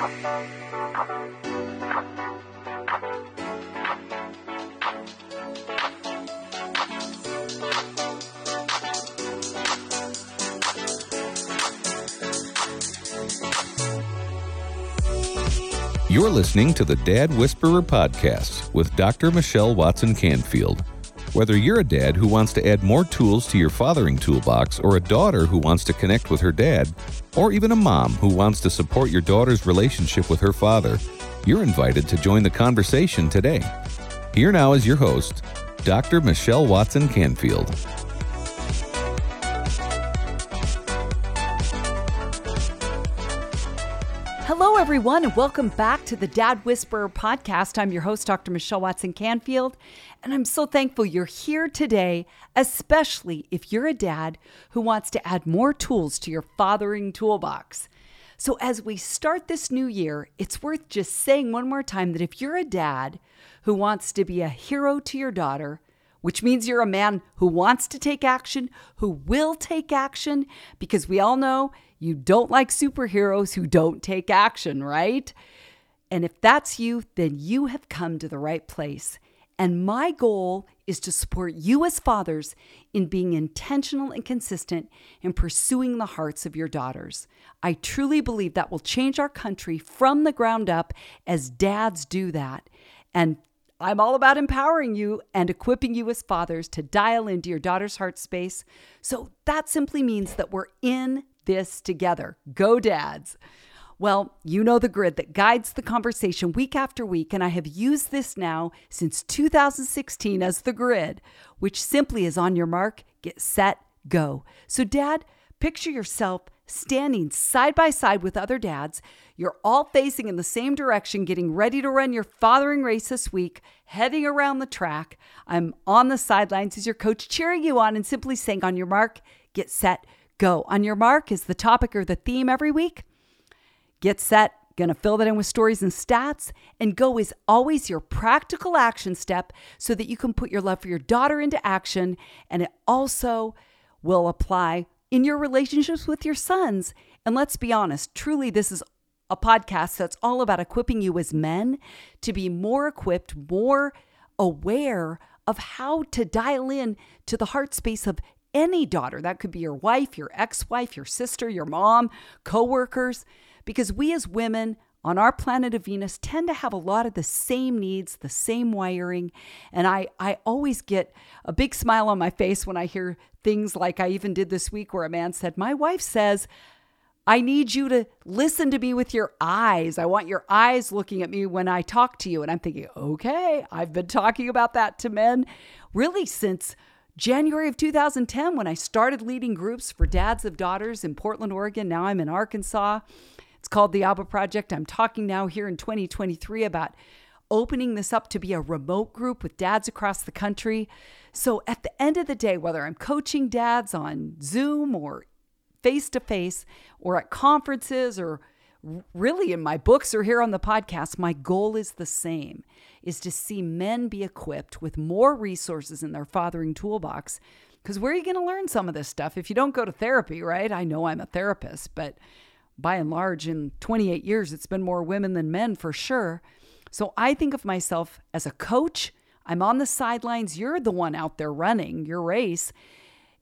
You're listening to the Dad Whisperer podcast with Dr. Michelle Watson Canfield. Whether you're a dad who wants to add more tools to your fathering toolbox, or a daughter who wants to connect with her dad, or even a mom who wants to support your daughter's relationship with her father, you're invited to join the conversation today. Here now is your host, Dr. Michelle Watson Canfield. Everyone, and welcome back to the Dad Whisperer podcast. I'm your host, Dr. Michelle Watson Canfield, and I'm so thankful you're here today, especially if you're a dad who wants to add more tools to your fathering toolbox. So, as we start this new year, it's worth just saying one more time that if you're a dad who wants to be a hero to your daughter, which means you're a man who wants to take action, who will take action, because we all know you don't like superheroes who don't take action, right? And if that's you, then you have come to the right place. And my goal is to support you as fathers in being intentional and consistent in pursuing the hearts of your daughters. I truly believe that will change our country from the ground up as dads do that. And I'm all about empowering you and equipping you as fathers to dial into your daughter's heart space. So that simply means that we're in this together. Go, dads. Well, you know the grid that guides the conversation week after week, and I have used this now since 2016 as the grid, which simply is on your mark, get set, go. So, dad, picture yourself standing side by side with other dads. You're all facing in the same direction, getting ready to run your fathering race this week, heading around the track. I'm on the sidelines as your coach, cheering you on and simply saying, On your mark, get set, go. On your mark is the topic or the theme every week. Get set, gonna fill that in with stories and stats. And go is always your practical action step so that you can put your love for your daughter into action. And it also will apply in your relationships with your sons. And let's be honest, truly, this is a podcast that's all about equipping you as men to be more equipped, more aware of how to dial in to the heart space of any daughter. That could be your wife, your ex wife, your sister, your mom, coworkers, because we as women on our planet of Venus tend to have a lot of the same needs, the same wiring. And I, I always get a big smile on my face when I hear things like I even did this week where a man said, My wife says, I need you to listen to me with your eyes. I want your eyes looking at me when I talk to you. And I'm thinking, okay, I've been talking about that to men really since January of 2010 when I started leading groups for dads of daughters in Portland, Oregon. Now I'm in Arkansas. It's called the Abba Project. I'm talking now here in 2023 about opening this up to be a remote group with dads across the country. So at the end of the day, whether I'm coaching dads on Zoom or face to face or at conferences or really in my books or here on the podcast, my goal is the same is to see men be equipped with more resources in their fathering toolbox. Because where are you going to learn some of this stuff if you don't go to therapy, right? I know I'm a therapist, but by and large, in 28 years, it's been more women than men for sure. So I think of myself as a coach. I'm on the sidelines. You're the one out there running your race.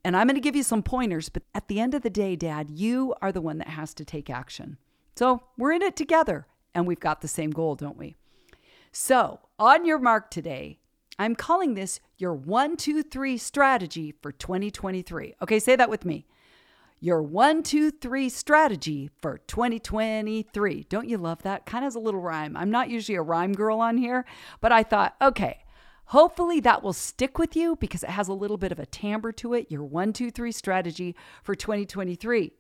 And I'm going to give you some pointers. But at the end of the day, Dad, you are the one that has to take action. So we're in it together. And we've got the same goal, don't we? So, on your mark today, I'm calling this your one, two, three strategy for 2023. Okay, say that with me. Your one, two, three strategy for 2023. Don't you love that? Kind of has a little rhyme. I'm not usually a rhyme girl on here, but I thought, okay, hopefully that will stick with you because it has a little bit of a timbre to it. Your one, two, three strategy for 2023.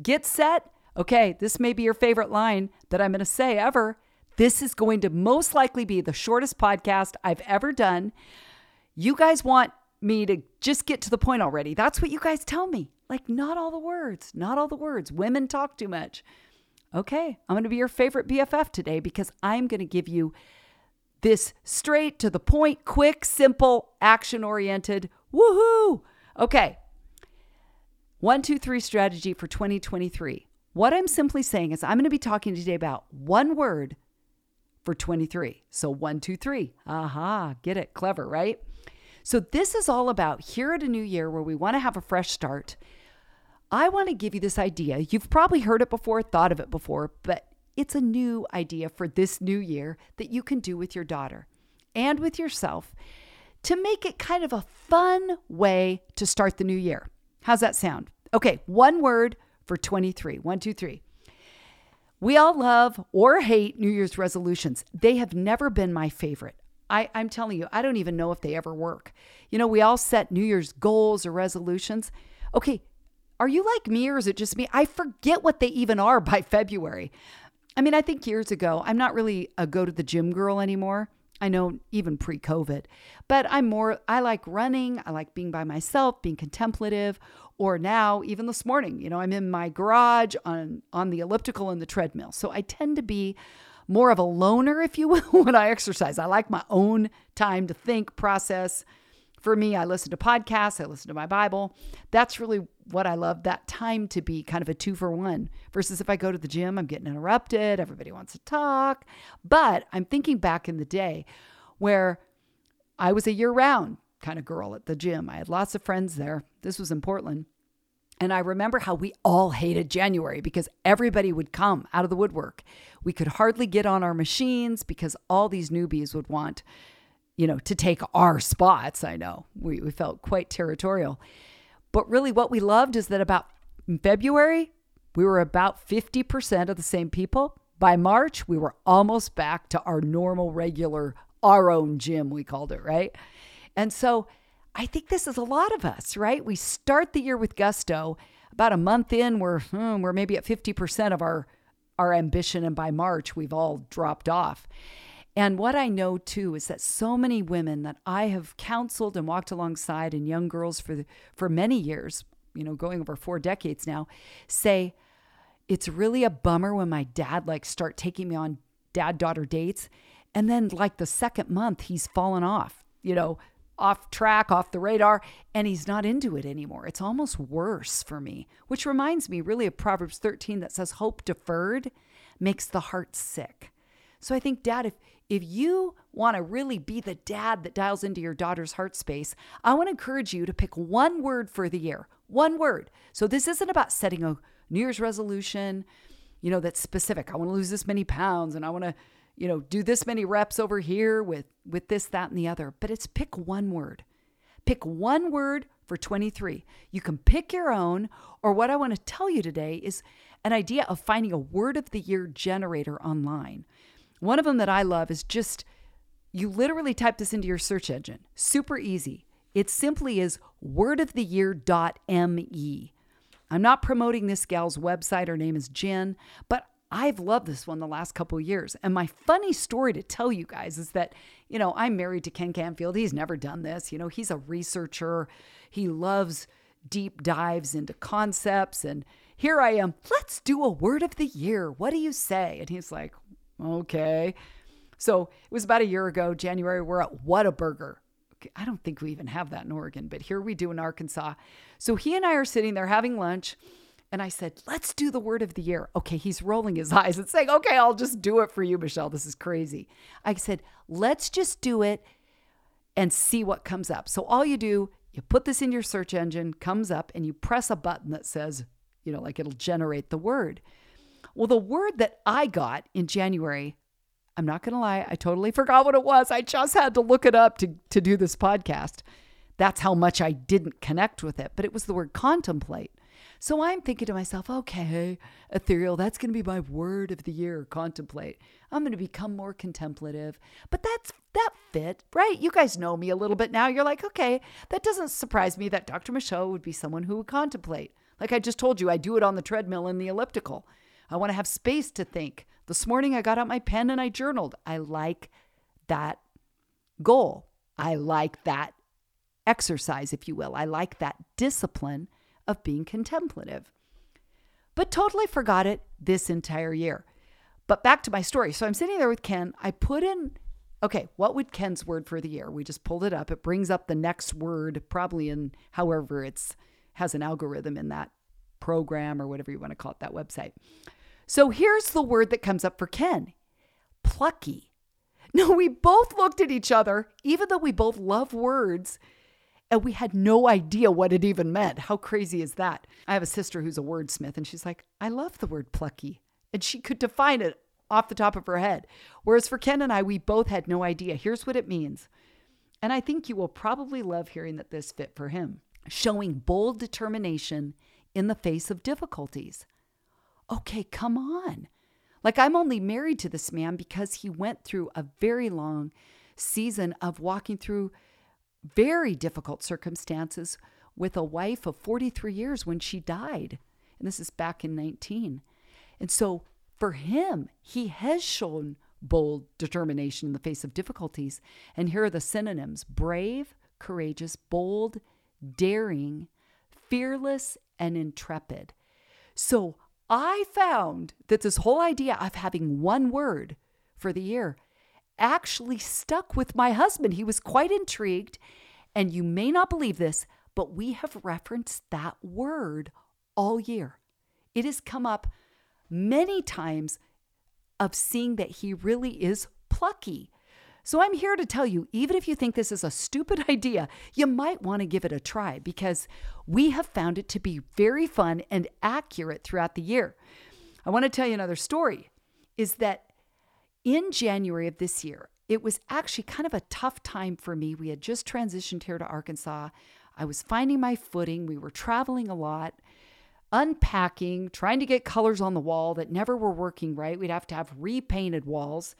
Get set. Okay, this may be your favorite line that I'm going to say ever. This is going to most likely be the shortest podcast I've ever done. You guys want me to just get to the point already. That's what you guys tell me. Like, not all the words, not all the words. Women talk too much. Okay, I'm going to be your favorite BFF today because I'm going to give you this straight to the point, quick, simple, action oriented. Woohoo! Okay. One, two, three strategy for 2023. What I'm simply saying is, I'm going to be talking today about one word for 23. So, one, two, three. Aha, get it? Clever, right? So, this is all about here at a new year where we want to have a fresh start. I want to give you this idea. You've probably heard it before, thought of it before, but it's a new idea for this new year that you can do with your daughter and with yourself to make it kind of a fun way to start the new year. How's that sound? Okay, one word for 23. One, two, three. We all love or hate New Year's resolutions. They have never been my favorite. I, I'm telling you, I don't even know if they ever work. You know, we all set New Year's goals or resolutions. Okay, are you like me or is it just me? I forget what they even are by February. I mean, I think years ago, I'm not really a go to the gym girl anymore. I know even pre COVID, but I'm more, I like running. I like being by myself, being contemplative. Or now, even this morning, you know, I'm in my garage on, on the elliptical and the treadmill. So I tend to be more of a loner, if you will, when I exercise. I like my own time to think, process, for me, I listen to podcasts, I listen to my Bible. That's really what I love that time to be kind of a two for one versus if I go to the gym, I'm getting interrupted, everybody wants to talk. But I'm thinking back in the day where I was a year round kind of girl at the gym. I had lots of friends there. This was in Portland. And I remember how we all hated January because everybody would come out of the woodwork. We could hardly get on our machines because all these newbies would want you know, to take our spots. I know we, we felt quite territorial. But really, what we loved is that about February, we were about 50% of the same people. By March, we were almost back to our normal, regular, our own gym, we called it, right? And so I think this is a lot of us, right? We start the year with gusto. About a month in, we're, hmm, we're maybe at 50% of our, our ambition. And by March, we've all dropped off. And what I know too is that so many women that I have counseled and walked alongside and young girls for the, for many years, you know, going over 4 decades now, say it's really a bummer when my dad like start taking me on dad-daughter dates and then like the second month he's fallen off, you know, off track, off the radar, and he's not into it anymore. It's almost worse for me, which reminds me really of Proverbs 13 that says, Hope deferred makes the heart sick. So I think, Dad, if if you want to really be the dad that dials into your daughter's heart space, I want to encourage you to pick one word for the year. One word. So this isn't about setting a New Year's resolution, you know, that's specific. I want to lose this many pounds and I want to, you know, do this many reps over here with with this that and the other. But it's pick one word. Pick one word for 23. You can pick your own or what I want to tell you today is an idea of finding a word of the year generator online. One of them that I love is just you literally type this into your search engine. Super easy. It simply is wordoftheyear.me. I'm not promoting this gal's website. Her name is Jen, but I've loved this one the last couple years. And my funny story to tell you guys is that, you know, I'm married to Ken Canfield. He's never done this. You know, he's a researcher. He loves deep dives into concepts. And here I am. Let's do a word of the year. What do you say? And he's like, Okay. So it was about a year ago, January, we're at Whataburger. I don't think we even have that in Oregon, but here we do in Arkansas. So he and I are sitting there having lunch. And I said, let's do the word of the year. Okay, he's rolling his eyes and saying, okay, I'll just do it for you, Michelle. This is crazy. I said, let's just do it and see what comes up. So all you do, you put this in your search engine, comes up, and you press a button that says, you know, like it'll generate the word. Well, the word that I got in January, I'm not going to lie, I totally forgot what it was. I just had to look it up to, to do this podcast. That's how much I didn't connect with it, but it was the word contemplate. So I'm thinking to myself, okay, ethereal, that's going to be my word of the year, contemplate. I'm going to become more contemplative. But that's that fit, right? You guys know me a little bit now. You're like, okay, that doesn't surprise me that Dr. Michelle would be someone who would contemplate. Like I just told you, I do it on the treadmill and the elliptical. I want to have space to think. This morning I got out my pen and I journaled. I like that goal. I like that exercise, if you will. I like that discipline of being contemplative. But totally forgot it this entire year. But back to my story. So I'm sitting there with Ken. I put in, okay, what would Ken's word for the year? We just pulled it up. It brings up the next word, probably in however it's has an algorithm in that program or whatever you want to call it, that website. So here's the word that comes up for Ken plucky. No, we both looked at each other, even though we both love words, and we had no idea what it even meant. How crazy is that? I have a sister who's a wordsmith, and she's like, I love the word plucky. And she could define it off the top of her head. Whereas for Ken and I, we both had no idea. Here's what it means. And I think you will probably love hearing that this fit for him showing bold determination in the face of difficulties. Okay, come on. Like, I'm only married to this man because he went through a very long season of walking through very difficult circumstances with a wife of 43 years when she died. And this is back in 19. And so for him, he has shown bold determination in the face of difficulties. And here are the synonyms brave, courageous, bold, daring, fearless, and intrepid. So I found that this whole idea of having one word for the year actually stuck with my husband. He was quite intrigued. And you may not believe this, but we have referenced that word all year. It has come up many times of seeing that he really is plucky. So I'm here to tell you, even if you think this is a stupid idea, you might want to give it a try because we have found it to be very fun and accurate throughout the year. I want to tell you another story is that in January of this year, it was actually kind of a tough time for me. We had just transitioned here to Arkansas. I was finding my footing. We were traveling a lot, unpacking, trying to get colors on the wall that never were working right. We'd have to have repainted walls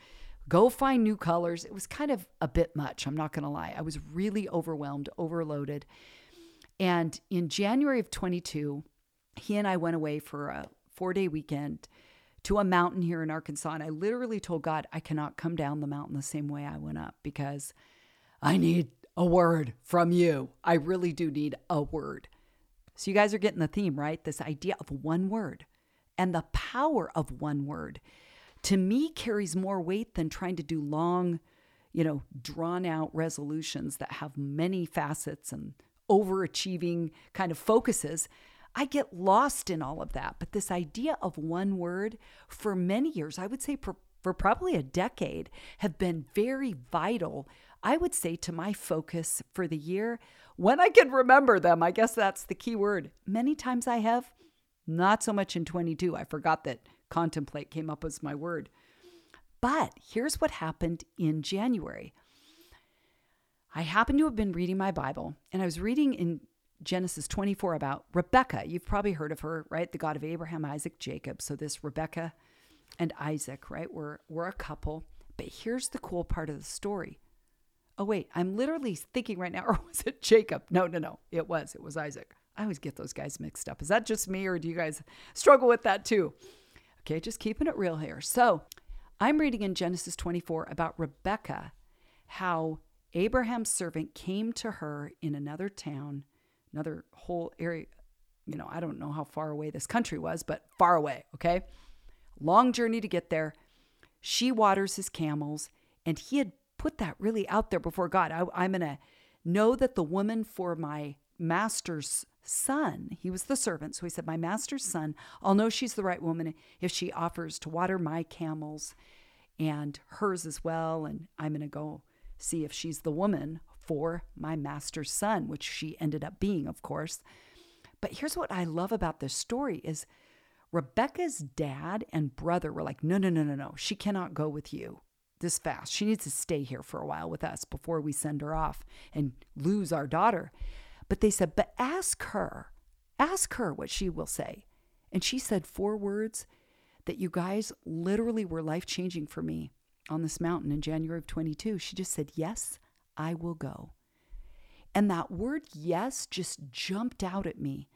go find new colors. It was kind of a bit much, I'm not going to lie. I was really overwhelmed, overloaded. And in January of 22, he and I went away for a four day weekend to a mountain here in Arkansas. And I literally told God, I cannot come down the mountain the same way I went up because I need a word from you. I really do need a word. So, you guys are getting the theme, right? This idea of one word and the power of one word to me carries more weight than trying to do long, you know, drawn out resolutions that have many facets and overachieving kind of focuses. I get lost in all of that. But this idea of one word for many years, I would say for, for probably a decade, have been very vital. I would say to my focus for the year when I can remember them. I guess that's the key word. Many times I have, not so much in 22. I forgot that contemplate came up as my word. But here's what happened in January. I happened to have been reading my Bible, and I was reading in Genesis 24 about Rebecca. You've probably heard of her, right? The God of Abraham, Isaac, Jacob. So this Rebecca and Isaac, right? We're, we're a couple. But here's the cool part of the story. Oh, wait, I'm literally thinking right now, or was it Jacob? No, no, no. It was. It was Isaac. I always get those guys mixed up. Is that just me, or do you guys struggle with that too? Okay, just keeping it real here. So I'm reading in Genesis 24 about Rebecca, how Abraham's servant came to her in another town, another whole area. You know, I don't know how far away this country was, but far away, okay? Long journey to get there. She waters his camels, and he had put that really out there before God. I, I'm going to know that the woman for my master's son. He was the servant. So he said, My master's son, I'll know she's the right woman if she offers to water my camels and hers as well. And I'm going to go see if she's the woman for my master's son, which she ended up being, of course. But here's what I love about this story is Rebecca's dad and brother were like, no, no, no, no, no. She cannot go with you this fast. She needs to stay here for a while with us before we send her off and lose our daughter. But they said, But ask her, ask her what she will say. And she said four words that you guys literally were life changing for me on this mountain in January of 22. She just said, Yes, I will go. And that word yes just jumped out at me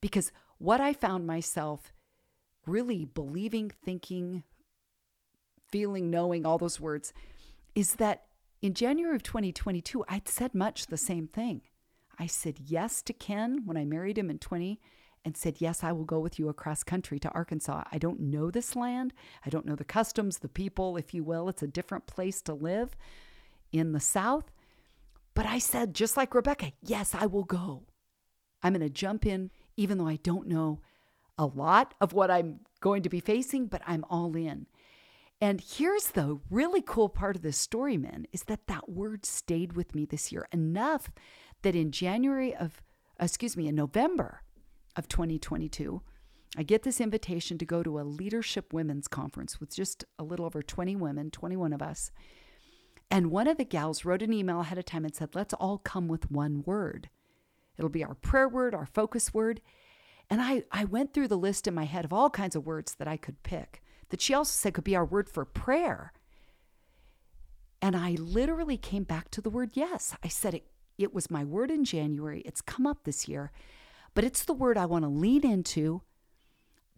because what I found myself really believing, thinking, feeling, knowing, all those words is that in January of 2022, I'd said much the same thing. I said yes to Ken when I married him in 20 and said, Yes, I will go with you across country to Arkansas. I don't know this land. I don't know the customs, the people, if you will. It's a different place to live in the South. But I said, just like Rebecca, yes, I will go. I'm going to jump in, even though I don't know a lot of what I'm going to be facing, but I'm all in. And here's the really cool part of this story, man, is that that word stayed with me this year enough that in January of, excuse me, in November of 2022, I get this invitation to go to a leadership women's conference with just a little over 20 women, 21 of us. And one of the gals wrote an email ahead of time and said, let's all come with one word. It'll be our prayer word, our focus word. And I, I went through the list in my head of all kinds of words that I could pick that she also said could be our word for prayer. And I literally came back to the word yes. I said it, it was my word in January. It's come up this year, but it's the word I want to lean into.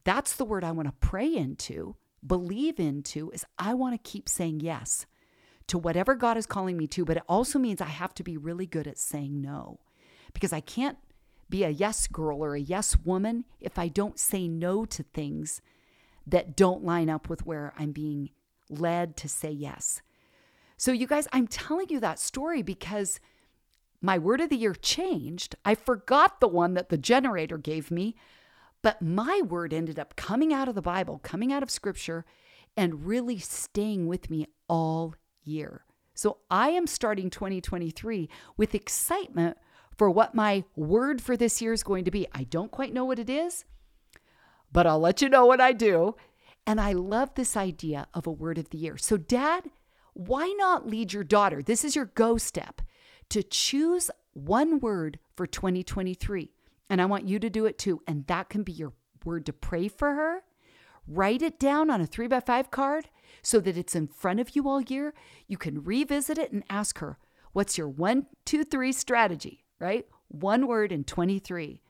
That's the word I want to pray into, believe into, is I want to keep saying yes to whatever God is calling me to, but it also means I have to be really good at saying no because I can't be a yes girl or a yes woman if I don't say no to things that don't line up with where I'm being led to say yes. So, you guys, I'm telling you that story because my word of the year changed. I forgot the one that the generator gave me, but my word ended up coming out of the Bible, coming out of scripture, and really staying with me all year. So, I am starting 2023 with excitement for what my word for this year is going to be. I don't quite know what it is, but I'll let you know what I do. And I love this idea of a word of the year. So, dad, why not lead your daughter? This is your go step to choose one word for 2023. And I want you to do it too. And that can be your word to pray for her. Write it down on a three by five card so that it's in front of you all year. You can revisit it and ask her, What's your one, two, three strategy? right? One word in 23.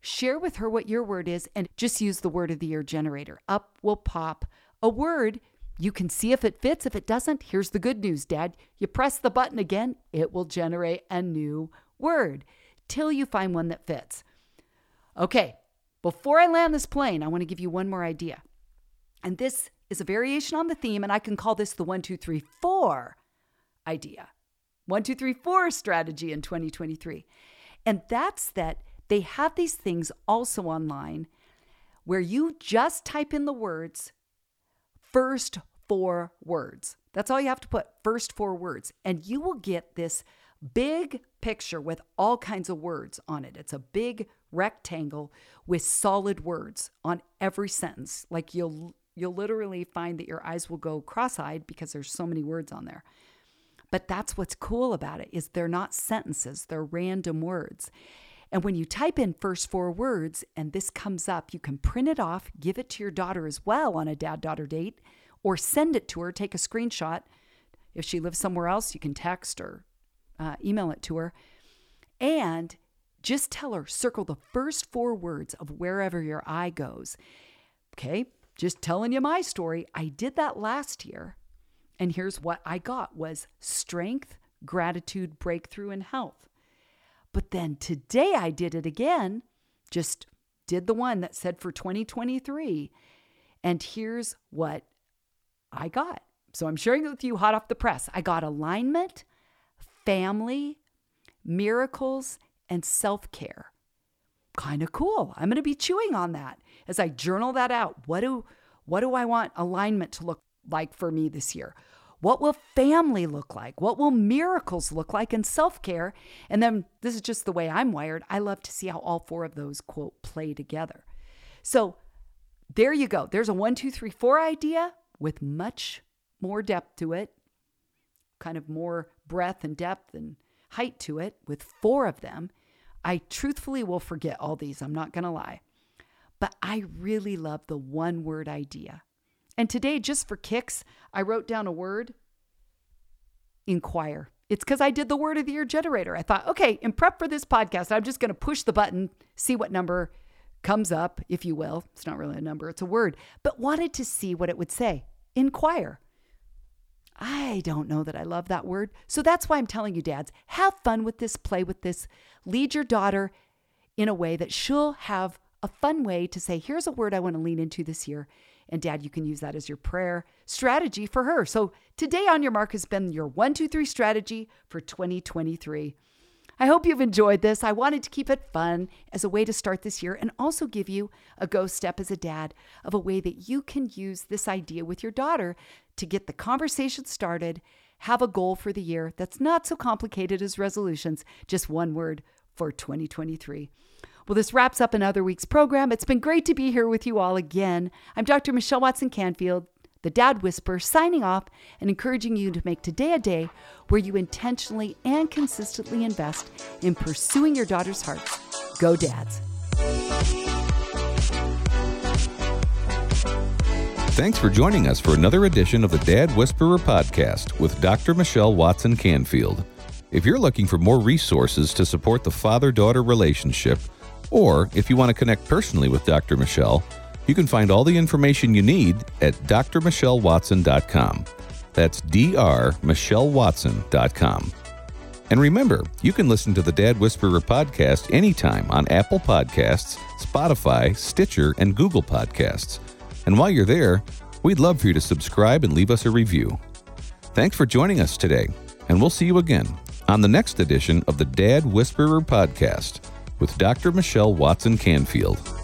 Share with her what your word is and just use the word of the year generator. Up will pop a word. You can see if it fits. If it doesn't, here's the good news, Dad. You press the button again, it will generate a new word till you find one that fits. Okay, before I land this plane, I want to give you one more idea. And this is a variation on the theme, and I can call this the one, two, three, four idea one, two, three, four strategy in 2023. And that's that they have these things also online where you just type in the words first four words. That's all you have to put first four words. And you will get this big picture with all kinds of words on it. It's a big rectangle with solid words on every sentence. Like you'll you'll literally find that your eyes will go cross-eyed because there's so many words on there. But that's what's cool about it is they're not sentences, they're random words. And when you type in first four words and this comes up, you can print it off, give it to your daughter as well on a dad daughter date, or send it to her, take a screenshot. If she lives somewhere else, you can text or uh, email it to her. And just tell her, circle the first four words of wherever your eye goes. Okay, just telling you my story. I did that last year and here's what I got was strength, gratitude, breakthrough and health. But then today I did it again, just did the one that said for 2023. And here's what I got. So I'm sharing it with you hot off the press. I got alignment, family, miracles, and self care. Kind of cool. I'm going to be chewing on that as I journal that out. What do what do I want alignment to look like for me this year? What will family look like? What will miracles look like in self care? And then this is just the way I'm wired. I love to see how all four of those, quote, play together. So there you go. There's a one, two, three, four idea with much more depth to it, kind of more breadth and depth and height to it with four of them. I truthfully will forget all these, I'm not going to lie. But I really love the one word idea. And today, just for kicks, I wrote down a word inquire. It's because I did the word of the year generator. I thought, okay, in prep for this podcast, I'm just going to push the button, see what number comes up, if you will. It's not really a number, it's a word, but wanted to see what it would say. Inquire. I don't know that I love that word. So that's why I'm telling you, dads, have fun with this, play with this, lead your daughter in a way that she'll have a fun way to say, here's a word I want to lean into this year. And dad, you can use that as your prayer strategy for her. So today on your mark has been your one, two, three strategy for 2023. I hope you've enjoyed this. I wanted to keep it fun as a way to start this year and also give you a go step as a dad of a way that you can use this idea with your daughter to get the conversation started, have a goal for the year that's not so complicated as resolutions, just one word for 2023. Well, this wraps up another week's program. It's been great to be here with you all again. I'm Dr. Michelle Watson Canfield, the Dad Whisperer, signing off and encouraging you to make today a day where you intentionally and consistently invest in pursuing your daughter's hearts. Go, dads. Thanks for joining us for another edition of the Dad Whisperer podcast with Dr. Michelle Watson Canfield. If you're looking for more resources to support the father daughter relationship, or if you want to connect personally with Dr. Michelle, you can find all the information you need at drmichellewatson.com. That's drmichellewatson.com. And remember, you can listen to the Dad Whisperer podcast anytime on Apple Podcasts, Spotify, Stitcher, and Google Podcasts. And while you're there, we'd love for you to subscribe and leave us a review. Thanks for joining us today, and we'll see you again on the next edition of the Dad Whisperer podcast with Dr. Michelle Watson Canfield.